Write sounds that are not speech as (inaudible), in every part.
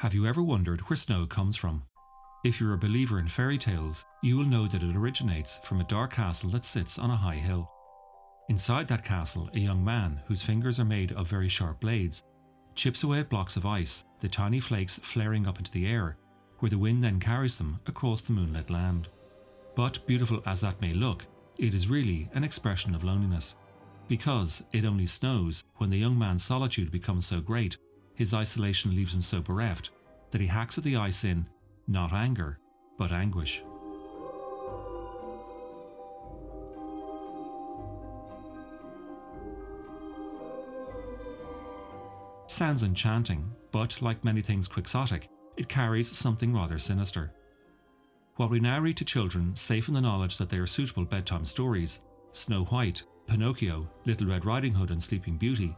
Have you ever wondered where snow comes from? If you're a believer in fairy tales, you will know that it originates from a dark castle that sits on a high hill. Inside that castle, a young man, whose fingers are made of very sharp blades, chips away at blocks of ice, the tiny flakes flaring up into the air, where the wind then carries them across the moonlit land. But beautiful as that may look, it is really an expression of loneliness. Because it only snows when the young man's solitude becomes so great, his isolation leaves him so bereft, that he hacks at the ice in not anger, but anguish. Sounds enchanting, but like many things quixotic, it carries something rather sinister. What we now read to children, safe in the knowledge that they are suitable bedtime stories Snow White, Pinocchio, Little Red Riding Hood, and Sleeping Beauty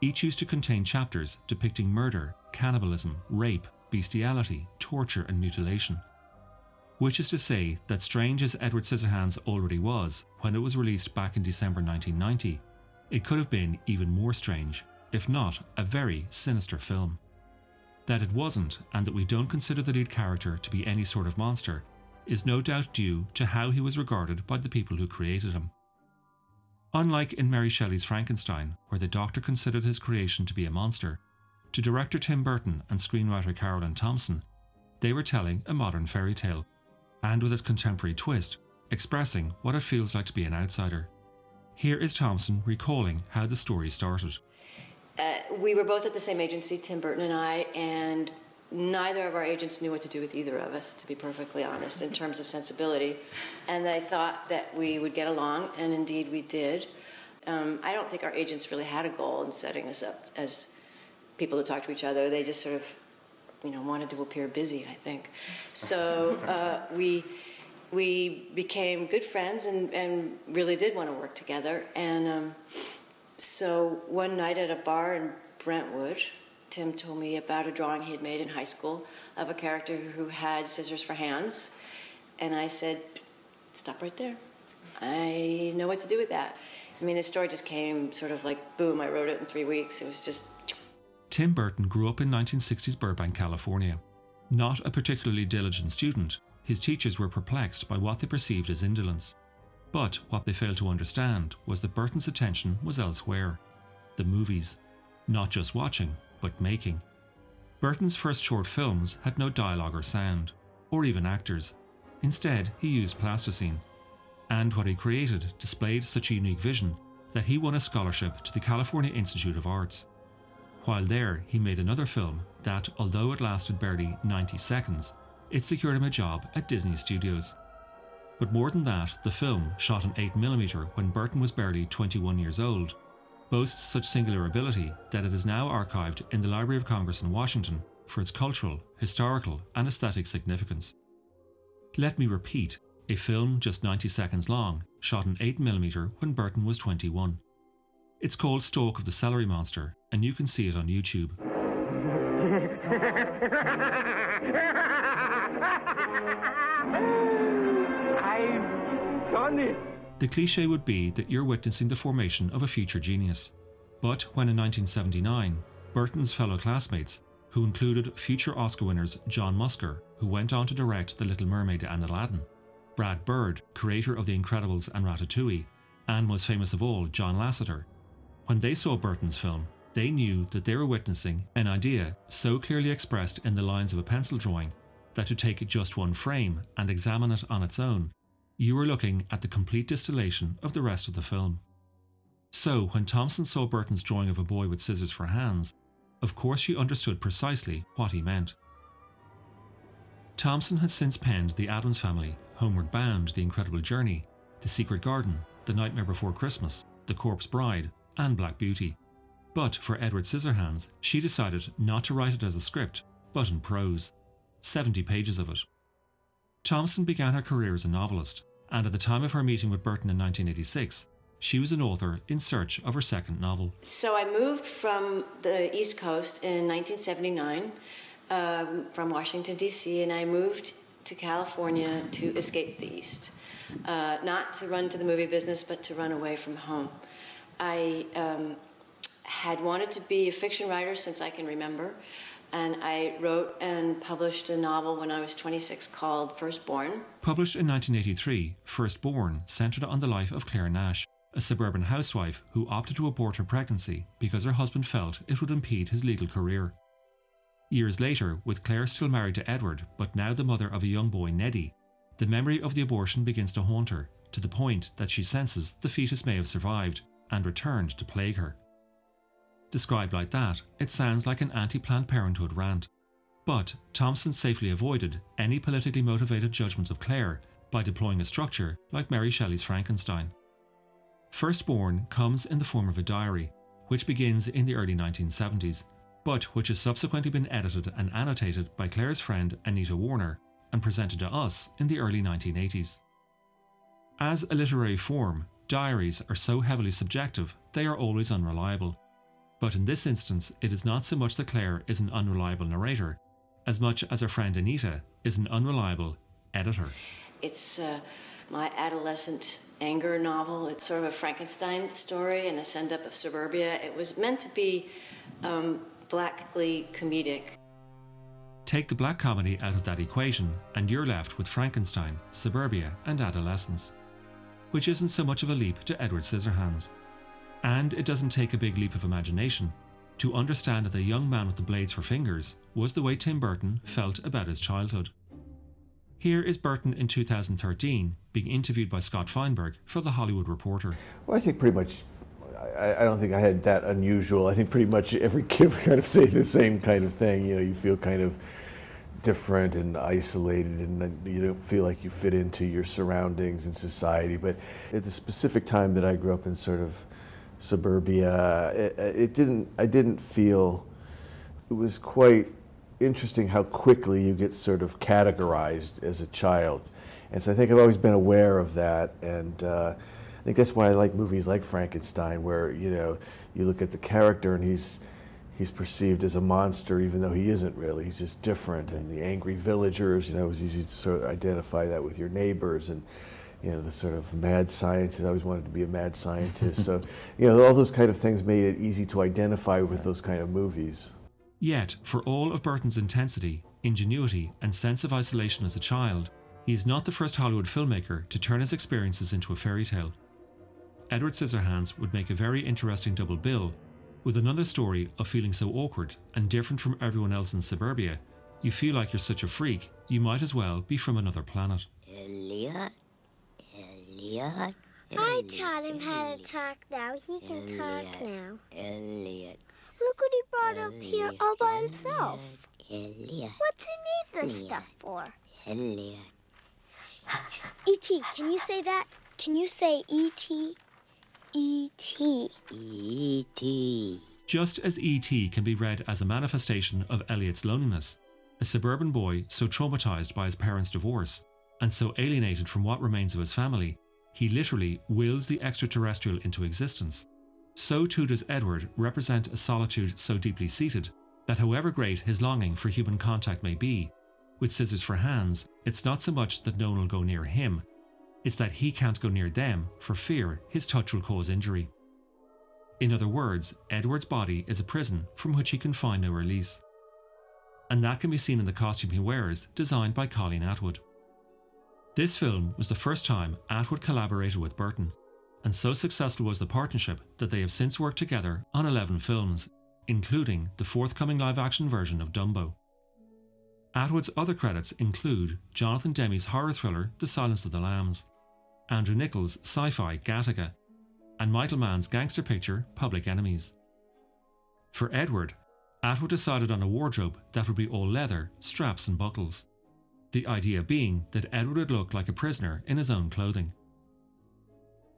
each used to contain chapters depicting murder, cannibalism, rape, bestiality, torture, and mutilation. Which is to say that strange as Edward Scissorhands already was when it was released back in December 1990, it could have been even more strange, if not a very sinister film. That it wasn't, and that we don't consider the lead character to be any sort of monster, is no doubt due to how he was regarded by the people who created him. Unlike in Mary Shelley's Frankenstein, where the doctor considered his creation to be a monster, to director Tim Burton and screenwriter Caroline Thompson, they were telling a modern fairy tale, and with its contemporary twist, expressing what it feels like to be an outsider. Here is Thompson recalling how the story started. Uh, we were both at the same agency, Tim Burton and I, and neither of our agents knew what to do with either of us, to be perfectly honest, in terms of sensibility. And they thought that we would get along, and indeed we did. Um, I don't think our agents really had a goal in setting us up as people to talk to each other. They just sort of, you know, wanted to appear busy. I think. So uh, we we became good friends and, and really did want to work together. And um, so one night at a bar in Brentwood, Tim told me about a drawing he had made in high school of a character who had scissors for hands. And I said, Stop right there. I know what to do with that. I mean, the story just came sort of like boom, I wrote it in three weeks. It was just Tim Burton grew up in 1960s Burbank, California. Not a particularly diligent student, his teachers were perplexed by what they perceived as indolence. But what they failed to understand was that Burton's attention was elsewhere the movies. Not just watching, but making. Burton's first short films had no dialogue or sound, or even actors. Instead, he used plasticine. And what he created displayed such a unique vision that he won a scholarship to the California Institute of Arts. While there, he made another film that, although it lasted barely 90 seconds, it secured him a job at Disney Studios. But more than that, the film, shot in 8mm when Burton was barely 21 years old, boasts such singular ability that it is now archived in the Library of Congress in Washington for its cultural, historical, and aesthetic significance. Let me repeat a film just 90 seconds long, shot in 8mm when Burton was 21. It's called Stalk of the Celery Monster, and you can see it on YouTube. (laughs) I've done it! The cliche would be that you're witnessing the formation of a future genius. But when in 1979, Burton's fellow classmates, who included future Oscar winners John Musker, who went on to direct The Little Mermaid and Aladdin, Brad Bird, creator of The Incredibles and Ratatouille, and most famous of all, John Lasseter, when they saw Burton's film, they knew that they were witnessing an idea so clearly expressed in the lines of a pencil drawing that to take just one frame and examine it on its own, you were looking at the complete distillation of the rest of the film. So, when Thompson saw Burton's drawing of a boy with scissors for hands, of course she understood precisely what he meant. Thompson had since penned The Addams Family, Homeward Bound, The Incredible Journey, The Secret Garden, The Nightmare Before Christmas, The Corpse Bride, and Black Beauty. But for Edward Scissorhands, she decided not to write it as a script, but in prose. 70 pages of it. Thompson began her career as a novelist, and at the time of her meeting with Burton in 1986, she was an author in search of her second novel. So I moved from the East Coast in 1979 um, from Washington, D.C., and I moved to California to escape the East. Uh, not to run to the movie business, but to run away from home. I um, had wanted to be a fiction writer since I can remember. And I wrote and published a novel when I was 26 called Firstborn. Published in 1983, Firstborn centred on the life of Claire Nash, a suburban housewife who opted to abort her pregnancy because her husband felt it would impede his legal career. Years later, with Claire still married to Edward, but now the mother of a young boy, Neddy, the memory of the abortion begins to haunt her, to the point that she senses the fetus may have survived and returned to plague her. Described like that, it sounds like an anti Planned Parenthood rant. But Thompson safely avoided any politically motivated judgments of Claire by deploying a structure like Mary Shelley's Frankenstein. Firstborn comes in the form of a diary, which begins in the early 1970s, but which has subsequently been edited and annotated by Claire's friend Anita Warner and presented to us in the early 1980s. As a literary form, diaries are so heavily subjective they are always unreliable. But in this instance, it is not so much that Claire is an unreliable narrator, as much as her friend Anita is an unreliable editor. It's uh, my adolescent anger novel. It's sort of a Frankenstein story and a send up of suburbia. It was meant to be um, blackly comedic. Take the black comedy out of that equation, and you're left with Frankenstein, suburbia, and adolescence. Which isn't so much of a leap to Edward Scissorhands. And it doesn't take a big leap of imagination to understand that the young man with the blades for fingers was the way Tim Burton felt about his childhood. Here is Burton in 2013 being interviewed by Scott Feinberg for The Hollywood Reporter. Well, I think pretty much, I, I don't think I had that unusual. I think pretty much every (laughs) kid would kind of say the same kind of thing. You know, you feel kind of different and isolated and you don't feel like you fit into your surroundings and society. But at the specific time that I grew up in sort of suburbia. It, it, didn't. I didn't feel. It was quite interesting how quickly you get sort of categorized as a child, and so I think I've always been aware of that, and uh, I think that's why I like movies like Frankenstein, where you know you look at the character and he's he's perceived as a monster, even though he isn't really. He's just different, and the angry villagers. You know, it was easy to sort of identify that with your neighbors and you know, the sort of mad scientist. I always wanted to be a mad scientist. so, you know, all those kind of things made it easy to identify with those kind of movies. Yet, for all of Burton's intensity, ingenuity, and sense of isolation as a child, he is not the first Hollywood filmmaker to turn his experiences into a fairy tale. Edward Scissorhands would make a very interesting double bill, with another story of feeling so awkward and different from everyone else in suburbia, you feel like you're such a freak, you might as well be from another planet. Elliot? Elliot. I taught him how to talk now. He can talk now. Elliot. Look what he brought up here all by himself. Elliot. What's he need this stuff for? Elliot. (laughs) E.T., can you say that? Can you say E.T.? E.T. E.T. Just as E.T. can be read as a manifestation of Elliot's loneliness, a suburban boy so traumatized by his parents' divorce and so alienated from what remains of his family he literally wills the extraterrestrial into existence. So too does Edward represent a solitude so deeply seated that however great his longing for human contact may be, with scissors for hands, it's not so much that no one will go near him, it's that he can't go near them for fear his touch will cause injury. In other words, Edward's body is a prison from which he can find no release. And that can be seen in the costume he wears, designed by Colleen Atwood. This film was the first time Atwood collaborated with Burton, and so successful was the partnership that they have since worked together on 11 films, including the forthcoming live action version of Dumbo. Atwood's other credits include Jonathan Demme's horror thriller The Silence of the Lambs, Andrew Niccol's sci fi Gattaca, and Michael Mann's gangster picture Public Enemies. For Edward, Atwood decided on a wardrobe that would be all leather, straps, and buckles the idea being that Edward would look like a prisoner in his own clothing.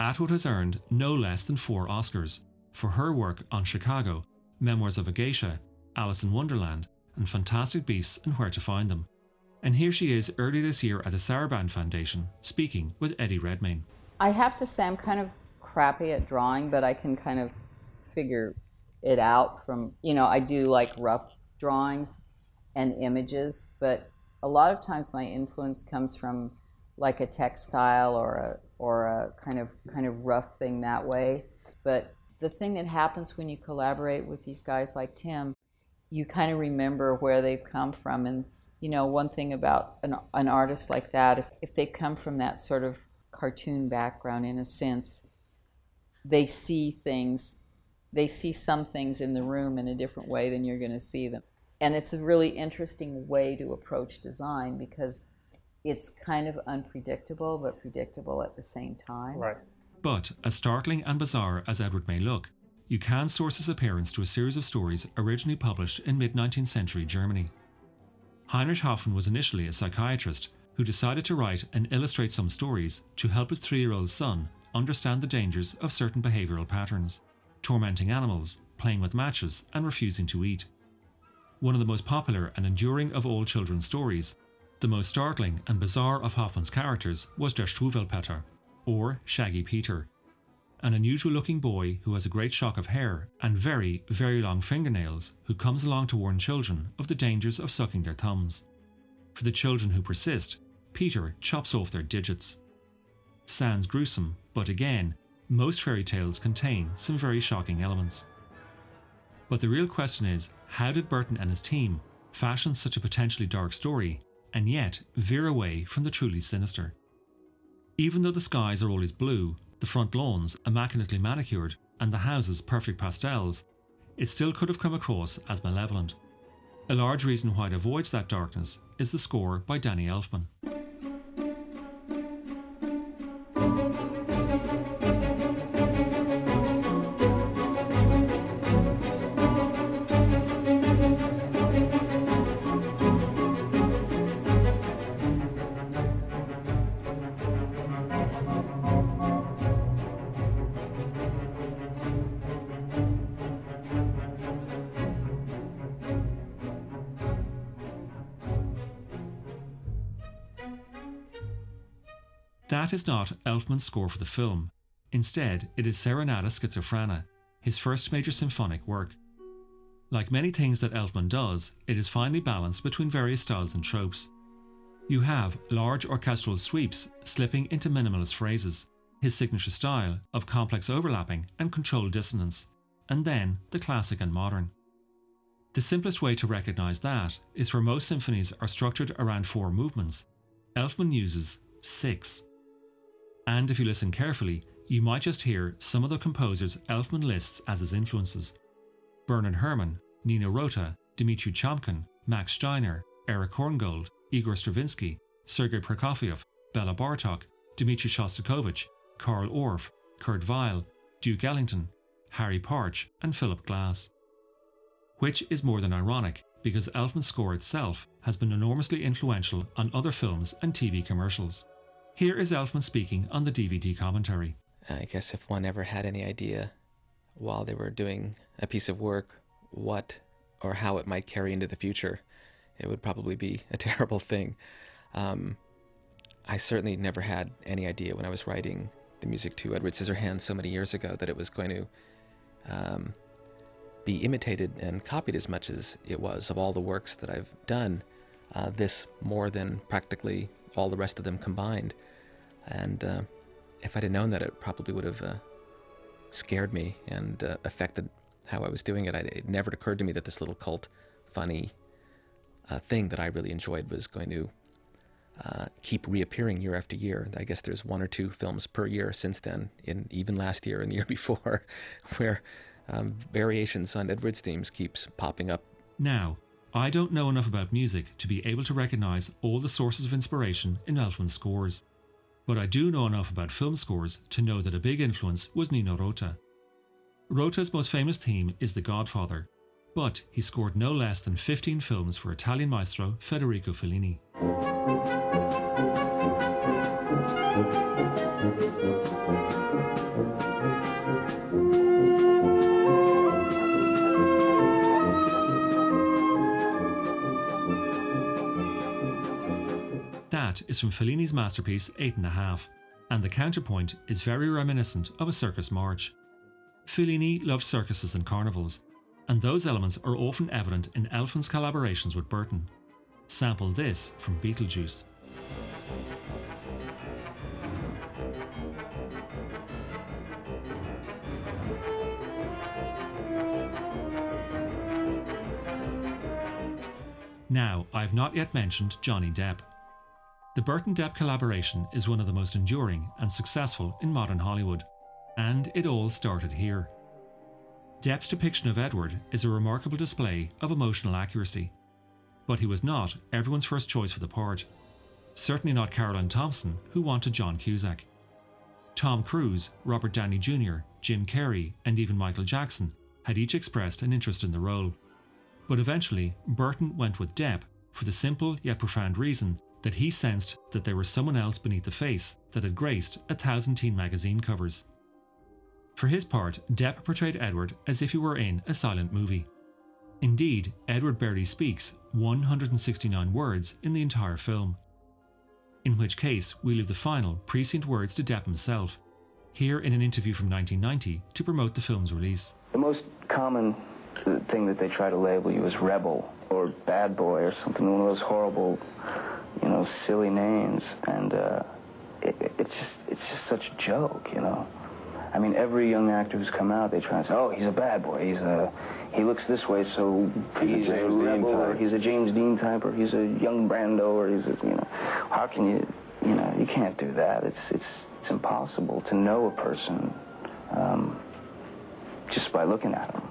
Atwood has earned no less than four Oscars for her work on Chicago, Memoirs of a Geisha, Alice in Wonderland, and Fantastic Beasts and Where to Find Them. And here she is early this year at the Sarabande Foundation, speaking with Eddie Redmayne. I have to say, I'm kind of crappy at drawing, but I can kind of figure it out from, you know, I do like rough drawings and images, but a lot of times my influence comes from like a textile or a or a kind of kind of rough thing that way. But the thing that happens when you collaborate with these guys like Tim you kind of remember where they've come from. And, you know, one thing about an, an artist like that, if, if they come from that sort of cartoon background, in a sense, they see things, they see some things in the room in a different way than you're going to see them. And it's a really interesting way to approach design because it's kind of unpredictable, but predictable at the same time. Right. But, as startling and bizarre as Edward may look, you can source his appearance to a series of stories originally published in mid 19th century Germany. Heinrich Hoffmann was initially a psychiatrist who decided to write and illustrate some stories to help his three year old son understand the dangers of certain behavioural patterns tormenting animals, playing with matches, and refusing to eat. One of the most popular and enduring of all children's stories, the most startling and bizarre of Hoffmann's characters was Der Struwwelpeter, or Shaggy Peter, an unusual looking boy who has a great shock of hair and very, very long fingernails who comes along to warn children of the dangers of sucking their thumbs. For the children who persist, Peter chops off their digits. Sounds gruesome, but again, most fairy tales contain some very shocking elements. But the real question is how did Burton and his team fashion such a potentially dark story and yet veer away from the truly sinister? Even though the skies are always blue, the front lawns immaculately manicured, and the houses perfect pastels, it still could have come across as malevolent. A large reason why it avoids that darkness is the score by Danny Elfman. That is not Elfman's score for the film. Instead, it is Serenata Schizophrena, his first major symphonic work. Like many things that Elfman does, it is finely balanced between various styles and tropes. You have large orchestral sweeps slipping into minimalist phrases, his signature style of complex overlapping and controlled dissonance, and then the classic and modern. The simplest way to recognize that is where most symphonies are structured around four movements. Elfman uses six. And if you listen carefully, you might just hear some of the composers Elfman lists as his influences Bernard Herrmann, Nino Rota, Dmitri Tiomkin, Max Steiner, Eric Korngold, Igor Stravinsky, Sergei Prokofiev, Bela Bartok, Dmitri Shostakovich, Carl Orff, Kurt Weill, Duke Ellington, Harry Partch, and Philip Glass. Which is more than ironic, because Elfman's score itself has been enormously influential on other films and TV commercials. Here is Elfman speaking on the DVD commentary. I guess if one ever had any idea while they were doing a piece of work what or how it might carry into the future, it would probably be (laughs) a terrible thing. Um, I certainly never had any idea when I was writing the music to Edward Scissorhands so many years ago that it was going to um, be imitated and copied as much as it was of all the works that I've done. Uh, this more than practically all the rest of them combined. And uh, if I'd have known that, it probably would have uh, scared me and uh, affected how I was doing it. I, it never occurred to me that this little cult, funny uh, thing that I really enjoyed was going to uh, keep reappearing year after year. I guess there's one or two films per year since then, in even last year and the (laughs) year before, where um, variations on Edward's themes keeps popping up. Now, I don't know enough about music to be able to recognise all the sources of inspiration in Elfman's scores. But I do know enough about film scores to know that a big influence was Nino Rota. Rota's most famous theme is The Godfather, but he scored no less than 15 films for Italian maestro Federico Fellini. Is from Fellini's masterpiece Eight and a Half, and the counterpoint is very reminiscent of a circus march. Fellini loved circuses and carnivals, and those elements are often evident in Elfman's collaborations with Burton. Sample this from Beetlejuice. Now, I have not yet mentioned Johnny Depp. The Burton Depp collaboration is one of the most enduring and successful in modern Hollywood, and it all started here. Depp's depiction of Edward is a remarkable display of emotional accuracy, but he was not everyone's first choice for the part. Certainly not Caroline Thompson, who wanted John Cusack. Tom Cruise, Robert Downey Jr., Jim Carrey, and even Michael Jackson had each expressed an interest in the role. But eventually, Burton went with Depp for the simple yet profound reason that he sensed that there was someone else beneath the face that had graced a thousand teen magazine covers. For his part, Depp portrayed Edward as if he were in a silent movie. Indeed, Edward barely speaks 169 words in the entire film. In which case, we leave the final, prescient words to Depp himself, here in an interview from 1990 to promote the film's release. The most common thing that they try to label you as rebel or bad boy or something, one of those horrible, you know, silly names. And uh, it, it's just it's just such a joke, you know. I mean, every young actor who's come out, they try and say, "Oh, he's a bad boy. He's a he looks this way, so he's, he's a, a rebel, or he's a James Dean type, or he's a young Brando, or he's a, you know." How can you, you know, you can't do that. It's it's it's impossible to know a person um, just by looking at him.